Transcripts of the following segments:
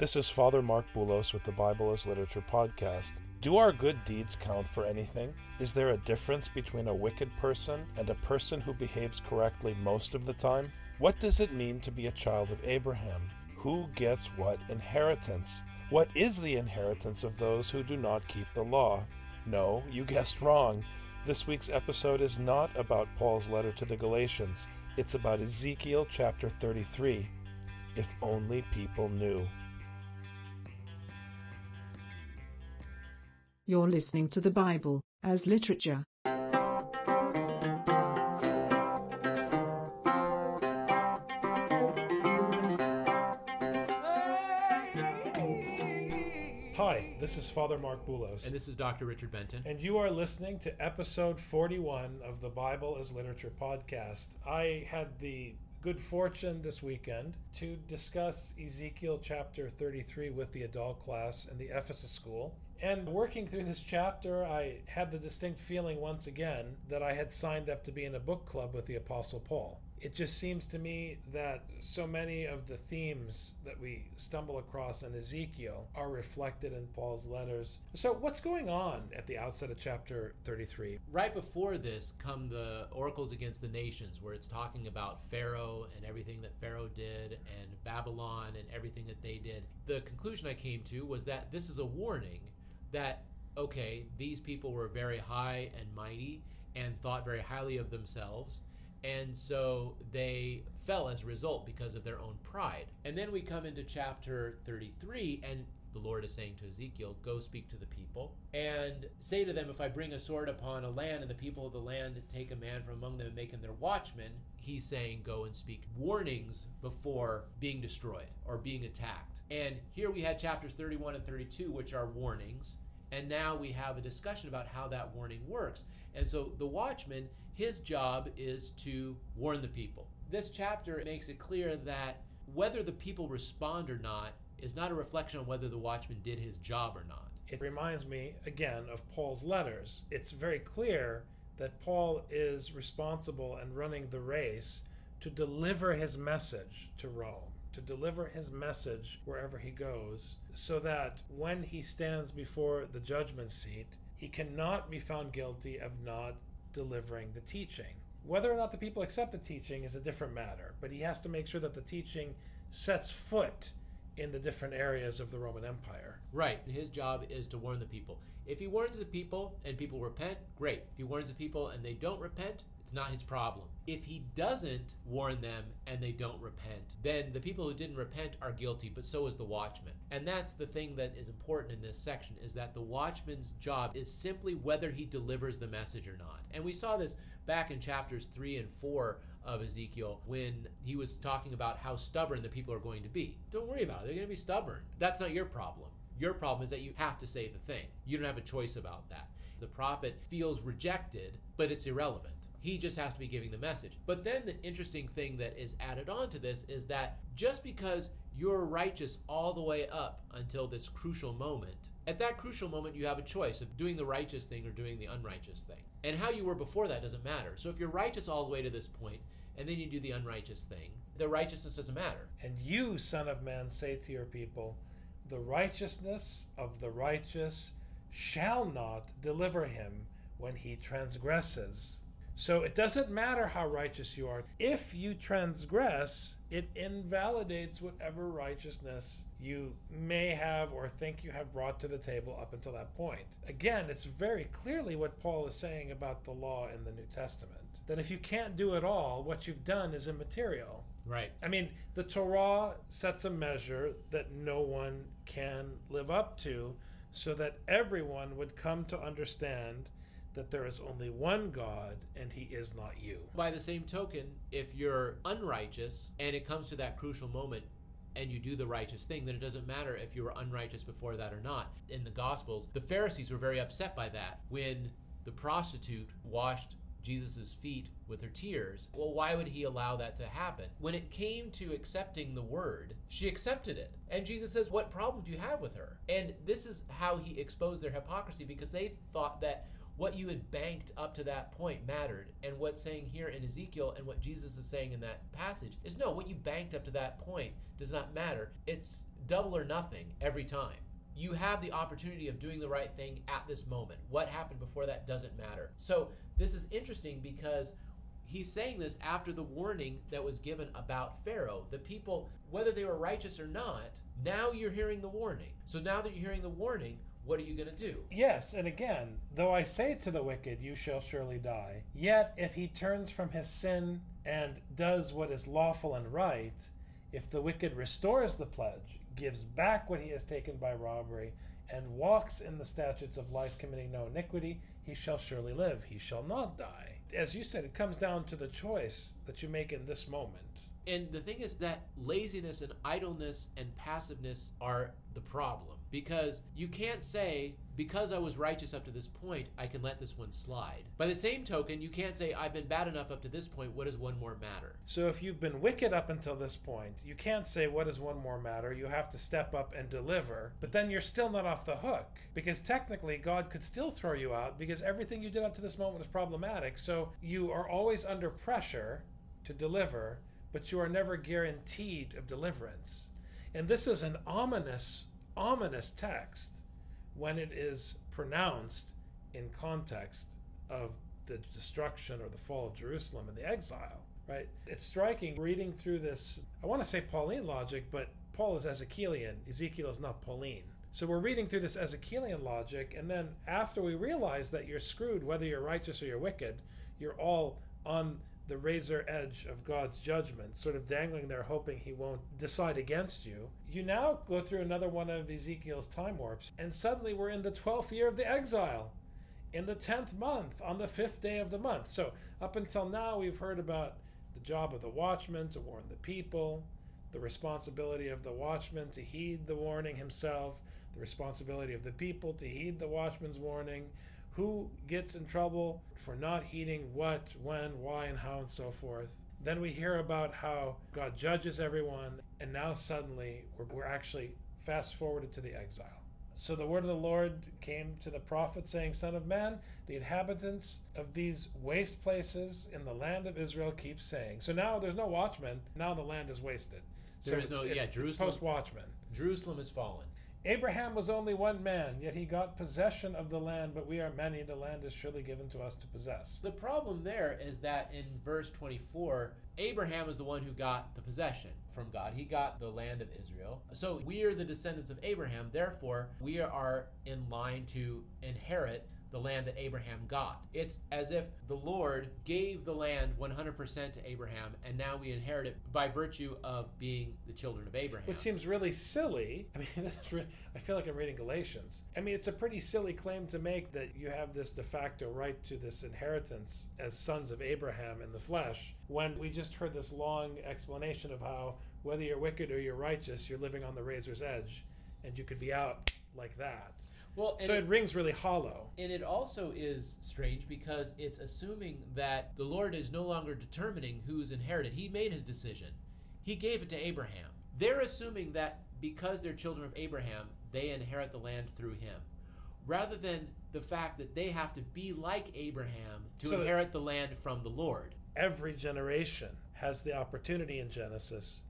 This is Father Marc Boulos with the Bible as Literature podcast. Do our good deeds count for anything? Is there a difference between a wicked person and a person who behaves correctly most of the time? What does it mean to be a child of Abraham? Who gets what inheritance? What is the inheritance of those who do not keep the law? No, you guessed wrong. This week's episode is not about Paul's letter to the Galatians. It's about Ezekiel chapter 33. If only people knew. You're listening to the Bible as literature. Hi, this is Father Marc Boulos. And this is Dr. Richard Benton. And you are listening to episode 41 of the Bible as Literature podcast. I had the good fortune this weekend to discuss Ezekiel chapter 33 with the adult class in the Ephesus school. And working through this chapter, I had the distinct feeling once again that I had signed up to be in a book club with the Apostle Paul. It just seems to me that so many of the themes that we stumble across in Ezekiel are reflected in Paul's letters. So, what's going on at the outset of chapter 33? Right before this come the oracles against the nations, where it's talking about Pharaoh and everything that Pharaoh did, and Babylon and everything that they did. The conclusion I came to was that this is a warning that, okay, these people were very high and mighty and thought very highly of themselves. And so they fell as a result because of their own pride. And then we come into chapter 33, and the Lord is saying to Ezekiel, Go speak to the people and say to them, If I bring a sword upon a land and the people of the land take a man from among them and make him their watchman, he's saying, Go and speak warnings before being destroyed or being attacked. And here we had chapters 31 and 32, which are warnings. And now we have a discussion about how that warning works. And so the watchman, his job is to warn the people. This chapter makes it clear that whether the people respond or not is not a reflection on whether the watchman did his job or not. It reminds me again of Paul's letters. It's very clear that Paul is responsible and running the race to deliver his message to Rome, to deliver his message wherever he goes, so that when he stands before the judgment seat, he cannot be found guilty of not delivering the teaching. Whether or not the people accept the teaching is a different matter, but he has to make sure that the teaching sets foot in the different areas of the Roman Empire. Right. His job is to warn the people. If he warns the people and people repent, great. If he warns the people and they don't repent, it's not his problem. If he doesn't warn them and they don't repent, then the people who didn't repent are guilty, but so is the watchman. And that's the thing that is important in this section is that the watchman's job is simply whether he delivers the message or not. And we saw this back in chapters 3 and 4 of Ezekiel when he was talking about how stubborn the people are going to be. Don't worry about it. They're going to be stubborn. That's not your problem. Your problem is that you have to say the thing. You don't have a choice about that. The prophet feels rejected, but it's irrelevant. He just has to be giving the message. But then the interesting thing that is added on to this is that just because you're righteous all the way up until this crucial moment, at that crucial moment, you have a choice of doing the righteous thing or doing the unrighteous thing. And how you were before that doesn't matter. So if you're righteous all the way to this point, and then you do the unrighteous thing, the righteousness doesn't matter. And you, Son of Man, say to your people, The righteousness of the righteous shall not deliver him when he transgresses. So it doesn't matter how righteous you are. If you transgress, it invalidates whatever righteousness you may have or think you have brought to the table up until that point. Again, it's very clearly what Paul is saying about the law in the New Testament that if you can't do it all, what you've done is immaterial. Right. I mean, the Torah sets a measure that no one can live up to so that everyone would come to understand that there is only one God and he is not you. By the same token, if you're unrighteous and it comes to that crucial moment, and you do the righteous thing, then it doesn't matter if you were unrighteous before that or not. In the Gospels, the Pharisees were very upset by that when the prostitute washed Jesus' feet with her tears. Well, why would he allow that to happen? When it came to accepting the word, she accepted it. And Jesus says, What problem do you have with her? And this is how he exposed their hypocrisy because they thought that what you had banked up to that point mattered. And what's saying here in Ezekiel and what Jesus is saying in that passage is no, what you banked up to that point does not matter. It's double or nothing every time. You have the opportunity of doing the right thing at this moment. What happened before that doesn't matter. So, this is interesting because he's saying this after the warning that was given about Pharaoh. The people, whether they were righteous or not, now you're hearing the warning. So, now that you're hearing the warning, what are you going to do? Yes, and again, though I say to the wicked, You shall surely die, yet if he turns from his sin and does what is lawful and right, if the wicked restores the pledge, gives back what he has taken by robbery, and walks in the statutes of life, committing no iniquity, he shall surely live, he shall not die. As you said, it comes down to the choice that you make in this moment. And the thing is that laziness and idleness and passiveness are the problem. Because you can't say, because I was righteous up to this point, I can let this one slide. By the same token, you can't say, I've been bad enough up to this point, what does one more matter? So if you've been wicked up until this point, you can't say, what does one more matter? You have to step up and deliver. But then you're still not off the hook. Because technically, God could still throw you out because everything you did up to this moment was problematic. So you are always under pressure to deliver, but you are never guaranteed of deliverance. And this is an ominous ominous text when it is pronounced in context of the destruction or the fall of Jerusalem and the exile, right? It's striking reading through this. I want to say Pauline logic, but Paul is Ezekielian, Ezekiel is not Pauline. So we're reading through this Ezekielian logic, and then after we realize that you're screwed, whether you're righteous or you're wicked, you're all on the razor edge of God's judgment, sort of dangling there, hoping He won't decide against you. You now go through another one of Ezekiel's time warps, and suddenly we're in the 12th year of the exile, in the 10th month, on the fifth day of the month. So, up until now, we've heard about the job of the watchman to warn the people, the responsibility of the watchman to heed the warning himself, the responsibility of the people to heed the watchman's warning who gets in trouble for not heeding what, when, why, and how, and so forth. Then we hear about how God judges everyone, and now suddenly we're, we're actually fast forwarded to the exile. So the word of the Lord came to the prophet, saying, Son of man, the inhabitants of these waste places in the land of Israel keep saying. So now there's no watchman. Now the land is wasted. There so is no, yeah, Jerusalem. post watchman. Jerusalem has fallen. Abraham was only one man, yet he got possession of the land, but we are many. The land is surely given to us to possess. The problem there is that in verse 24, Abraham is the one who got the possession from God. He got the land of Israel. So we are the descendants of Abraham. Therefore, we are in line to inherit the land that Abraham got. It's as if the Lord gave the land 100% to Abraham, and now we inherit it by virtue of being the children of Abraham. Which seems really silly. I mean, re- I feel like I'm reading Galatians. I mean, it's a pretty silly claim to make that you have this de facto right to this inheritance as sons of Abraham in the flesh, when we just heard this long explanation of how whether you're wicked or you're righteous, you're living on the razor's edge, and you could be out like that. Well, so it, it, rings really hollow. And it also is strange because it's assuming that the Lord is no longer determining who's inherited. He made his decision, He gave it to Abraham. They're assuming that because they're children of Abraham, they inherit the land through him, rather than the fact that they have to be like Abraham to so inherit the land from the Lord. Every generation has the opportunity in Genesis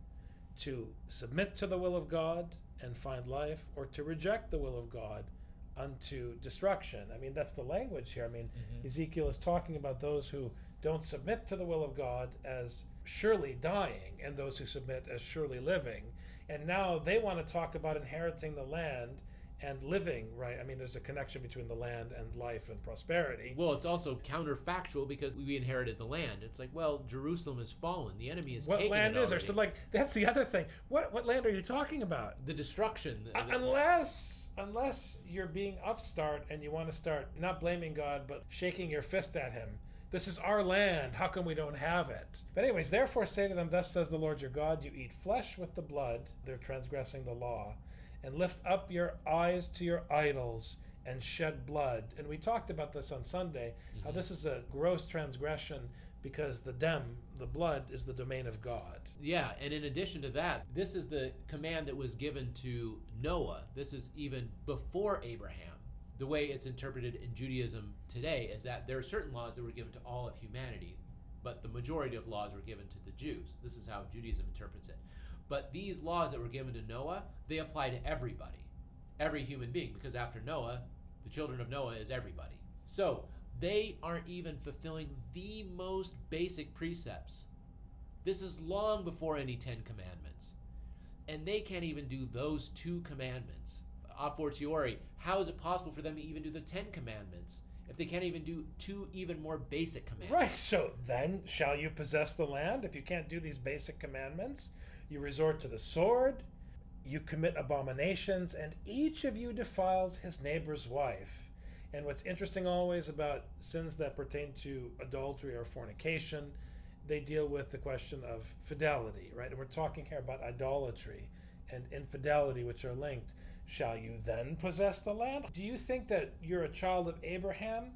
to submit to the will of God and find life, or to reject the will of God unto destruction. I mean, that's the language here. I mean, mm-hmm. Ezekiel is talking about those who don't submit to the will of God as surely dying, and those who submit as surely living. And now they want to talk about inheriting the land and living right. I mean, there's a connection between the land and life and prosperity. Well, it's also counterfactual because we inherited the land. It's like, well, Jerusalem has fallen. The enemy is what land is there? So, like, that's the other thing. What what land are you talking about? The destruction. Uh, unless unless you're being upstart and you want to start not blaming God but shaking your fist at him This is our land. How come we don't have it? But, anyways, therefore say to them, Thus says the Lord your God, you eat flesh with the blood, they're transgressing the law, and lift up your eyes to your idols and shed blood. And we talked about this on Sunday, mm-hmm. how this is a gross transgression because the dem, the blood, is the domain of God. Yeah, and in addition to that, this is the command that was given to Noah. This is even before Abraham. The way it's interpreted in Judaism today is that there are certain laws that were given to all of humanity, but the majority of laws were given to the Jews. This is how Judaism interprets it. But these laws that were given to Noah, they apply to everybody, every human being, because after Noah, the children of Noah is everybody. So they aren't even fulfilling the most basic precepts. This is long before any Ten Commandments. And they can't even do those two commandments. A fortiori, how is it possible for them to even do the Ten Commandments if they can't even do two even more basic commandments? Right, so then shall you possess the land? If you can't do these basic commandments, you resort to the sword, you commit abominations, and each of you defiles his neighbor's wife. And what's interesting always about sins that pertain to adultery or fornication, they deal with the question of fidelity, right? And we're talking here about idolatry and infidelity, which are linked. Shall you then possess the land? Do you think that you're a child of Abraham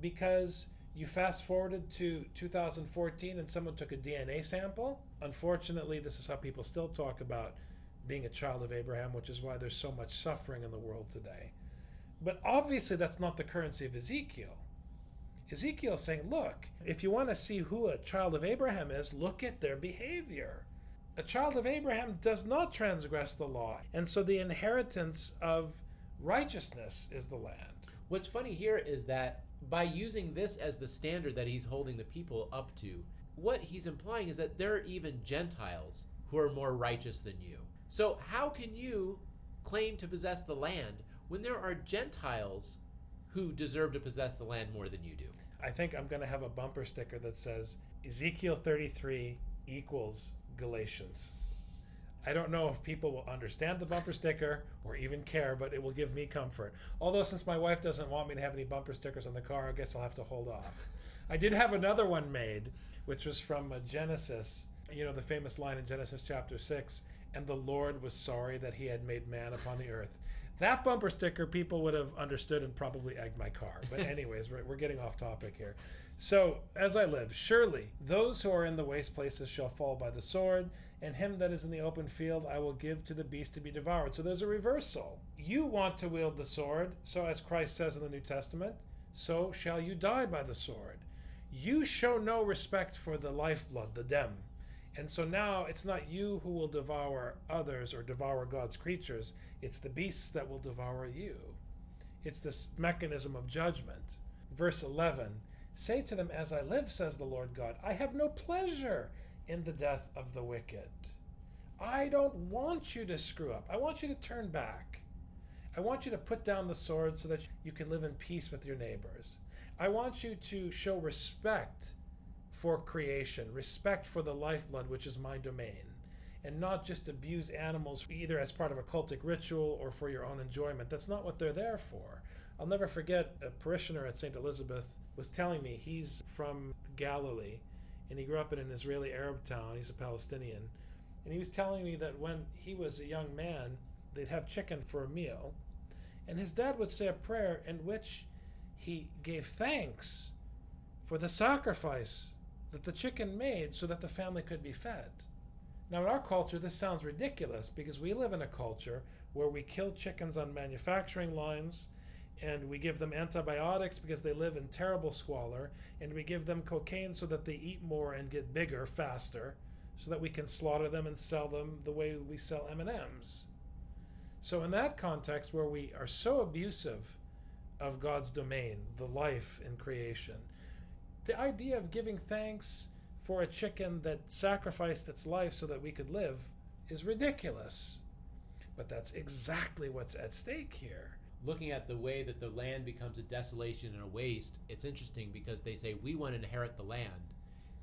because you fast forwarded to 2014 and someone took a DNA sample? Unfortunately, this is how people still talk about being a child of Abraham, which is why there's so much suffering in the world today. But obviously, that's not the currency of Ezekiel. Ezekiel saying, look, if you want to see who a child of Abraham is, look at their behavior. A child of Abraham does not transgress the law. And so the inheritance of righteousness is the land. What's funny here is that by using this as the standard that he's holding the people up to, what he's implying is that there are even Gentiles who are more righteous than you. So, how can you claim to possess the land when there are Gentiles who deserve to possess the land more than you do? I think I'm going to have a bumper sticker that says Ezekiel 33 equals Galatians. I don't know if people will understand the bumper sticker or even care, but it will give me comfort. Although, since my wife doesn't want me to have any bumper stickers on the car, I guess I'll have to hold off. I did have another one made, which was from Genesis. You know, the famous line in Genesis chapter 6 and the Lord was sorry that he had made man upon the earth. That bumper sticker people would have understood and probably egged my car. But, anyways, we're, we're getting off topic here. So, as I live, surely those who are in the waste places shall fall by the sword, and him that is in the open field I will give to the beast to be devoured. So, there's a reversal. You want to wield the sword, so as Christ says in the New Testament, so shall you die by the sword. You show no respect for the lifeblood, the dem, and so now it's not you who will devour others or devour God's creatures, it's the beasts that will devour you. It's this mechanism of judgment. Verse 11 Say to them, As I live, says the Lord God, I have no pleasure in the death of the wicked. I don't want you to screw up. I want you to turn back. I want you to put down the sword so that you can live in peace with your neighbors. I want you to show respect for creation, respect for the lifeblood, which is my domain, and not just abuse animals either as part of a cultic ritual or for your own enjoyment. That's not what they're there for. I'll never forget a parishioner at St. Elizabeth was telling me he's from Galilee and he grew up in an Israeli Arab town. He's a Palestinian. And he was telling me that when he was a young man, they'd have chicken for a meal. And his dad would say a prayer in which he gave thanks for the sacrifice that the chicken made so that the family could be fed. Now, in our culture, this sounds ridiculous because we live in a culture where we kill chickens on manufacturing lines and we give them antibiotics because they live in terrible squalor and we give them cocaine so that they eat more and get bigger faster so that we can slaughter them and sell them the way we sell M&Ms. So in that context where we are so abusive of God's domain, the life in creation, the idea of giving thanks for a chicken that sacrificed its life so that we could live is ridiculous. But that's exactly what's at stake here. Looking at the way that the land becomes a desolation and a waste, it's interesting because they say we want to inherit the land.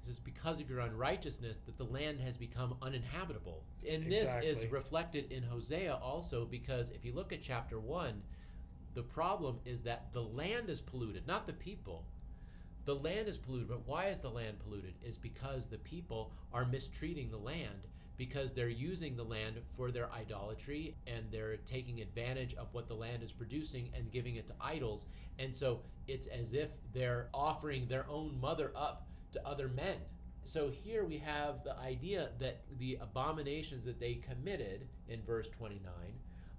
It's because of your unrighteousness that the land has become uninhabitable. And exactly. this is reflected in Hosea also because if you look at chapter 1, the problem is that the land is polluted, not the people the land is polluted. But why is the land polluted? Is because the people are mistreating the land because they're using the land for their idolatry and they're taking advantage of what the land is producing and giving it to idols. And so it's as if they're offering their own mother up to other men. So here we have the idea that the abominations that they committed in verse 29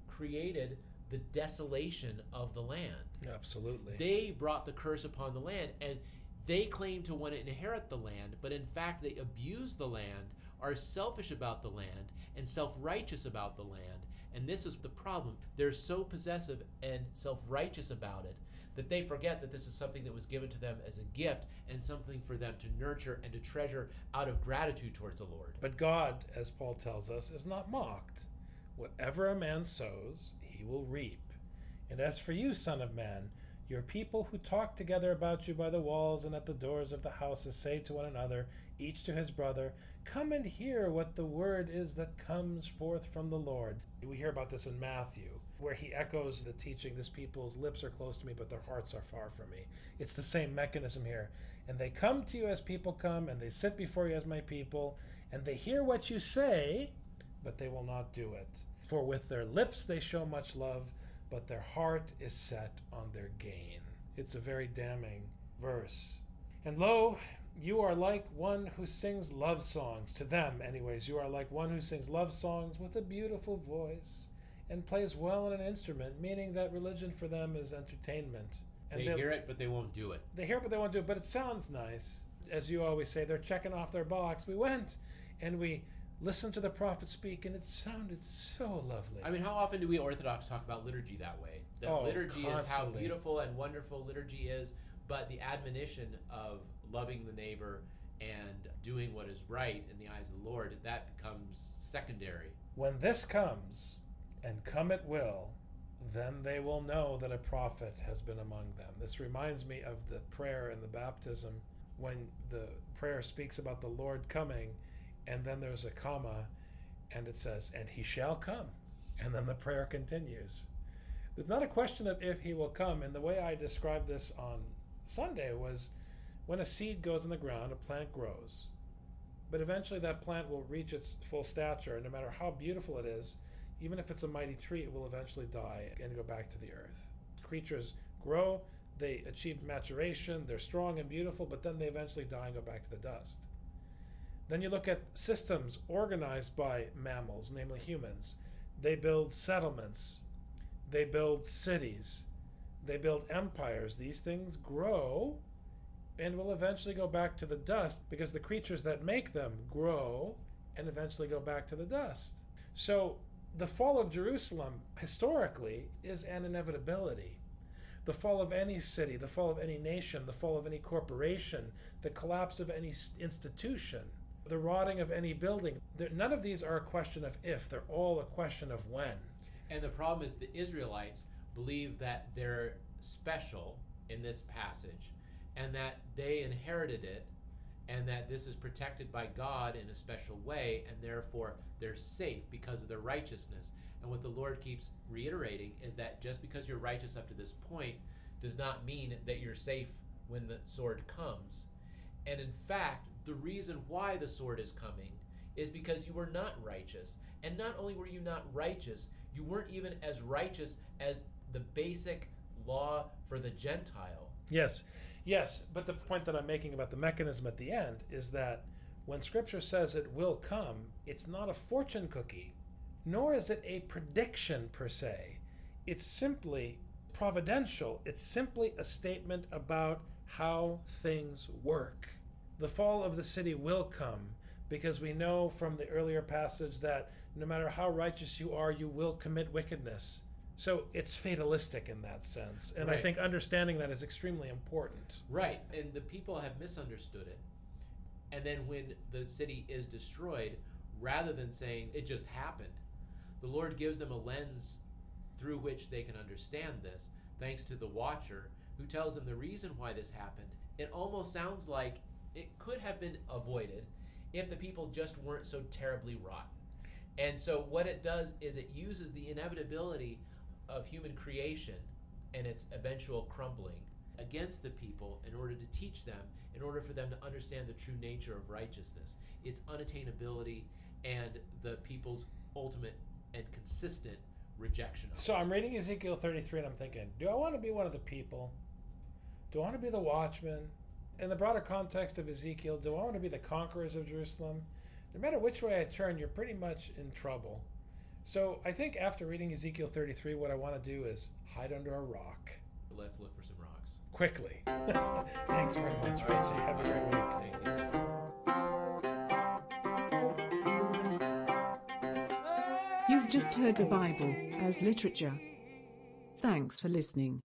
created the desolation of the land. Absolutely. They brought the curse upon the land and they claim to want to inherit the land, but in fact they abuse the land, are selfish about the land, and self righteous about the land. And this is the problem. They're so possessive and self righteous about it that they forget that this is something that was given to them as a gift and something for them to nurture and to treasure out of gratitude towards the Lord. But God, as Paul tells us, is not mocked. Whatever a man sows, he will reap. And as for you, Son of Man, your people who talk together about you by the walls and at the doors of the houses say to one another, each to his brother, Come and hear what the word is that comes forth from the Lord. We hear about this in Matthew, where he echoes the teaching, This people's lips are close to me, but their hearts are far from me. It's the same mechanism here. And they come to you as people come, and they sit before you as my people, and they hear what you say, but they will not do it. For with their lips they show much love, but their heart is set on their gain. It's a very damning verse. And lo, you are like one who sings love songs. To them, anyways, you are like one who sings love songs with a beautiful voice and plays well on an instrument, meaning that religion for them is entertainment. And they hear it, but they won't do it. They hear it, but they won't do it. But it sounds nice. As you always say, they're checking off their box. We went and we listened to the prophet speak, and it sounded so lovely. I mean, how often do we Orthodox talk about liturgy that way? That Oh, liturgy is how beautiful and wonderful liturgy is, but the admonition of loving the neighbor and doing what is right in the eyes of the Lord, that becomes secondary. When this comes, and come it will, then they will know that a prophet has been among them. This reminds me of the prayer in the baptism when the prayer speaks about the Lord coming, and then there's a comma, and it says, and he shall come. And then the prayer continues. It's not a question of if he will come. And the way I described this on Sunday was when a seed goes in the ground, a plant grows. But eventually that plant will reach its full stature, and no matter how beautiful it is, even if it's a mighty tree, it will eventually die and go back to the earth. Creatures grow, they achieve maturation, they're strong and beautiful, but then they eventually die and go back to the dust. Then you look at systems organized by mammals, namely humans. They build settlements, they build cities, they build empires. These things grow and will eventually go back to the dust because the creatures that make them grow and eventually go back to the dust. So the fall of Jerusalem historically is an inevitability. The fall of any city, the fall of any nation, the fall of any corporation, the collapse of any institution, the rotting of any building, none of these are a question of if, they're all a question of when. And the problem is the Israelites believe that they're special in this passage and that they inherited it and that this is protected by God in a special way and therefore they're safe because of their righteousness. And what the Lord keeps reiterating is that just because you're righteous up to this point does not mean that you're safe when the sword comes. And in fact, the reason why the sword is coming is because you were not righteous. And not only were you not righteous, you weren't even as righteous as the basic law for the Gentile. Yes, yes, but the point that I'm making about the mechanism at the end is that when Scripture says it will come, it's not a fortune cookie, nor is it a prediction per se. It's simply providential, it's simply a statement about how things work. The fall of the city will come because we know from the earlier passage that no matter how righteous you are, you will commit wickedness. So it's fatalistic in that sense. And I think understanding that is extremely important. Right. And the people have misunderstood it. And then when the city is destroyed, rather than saying it just happened, the Lord gives them a lens through which they can understand this, thanks to the watcher who tells them the reason why this happened. It almost sounds like it could have been avoided if the people just weren't so terribly rotten. And so, what it does is it uses the inevitability of human creation and its eventual crumbling against the people in order to teach them, in order for them to understand the true nature of righteousness, its unattainability, and the people's ultimate and consistent rejection of it. So it. I'm reading Ezekiel 33 and I'm thinking, do I want to be one of the people? Do I want to be the watchman? In the broader context of Ezekiel, do I want to be the conquerors of Jerusalem? No matter which way I turn, you're pretty much in trouble. So I think after reading Ezekiel 33, what I want to do is hide under a rock Let's look for some rocks. quickly. Thanks very much, Richie. Have a great week. Thanks, Ethan. You've just heard the Bible as literature. Thanks for listening.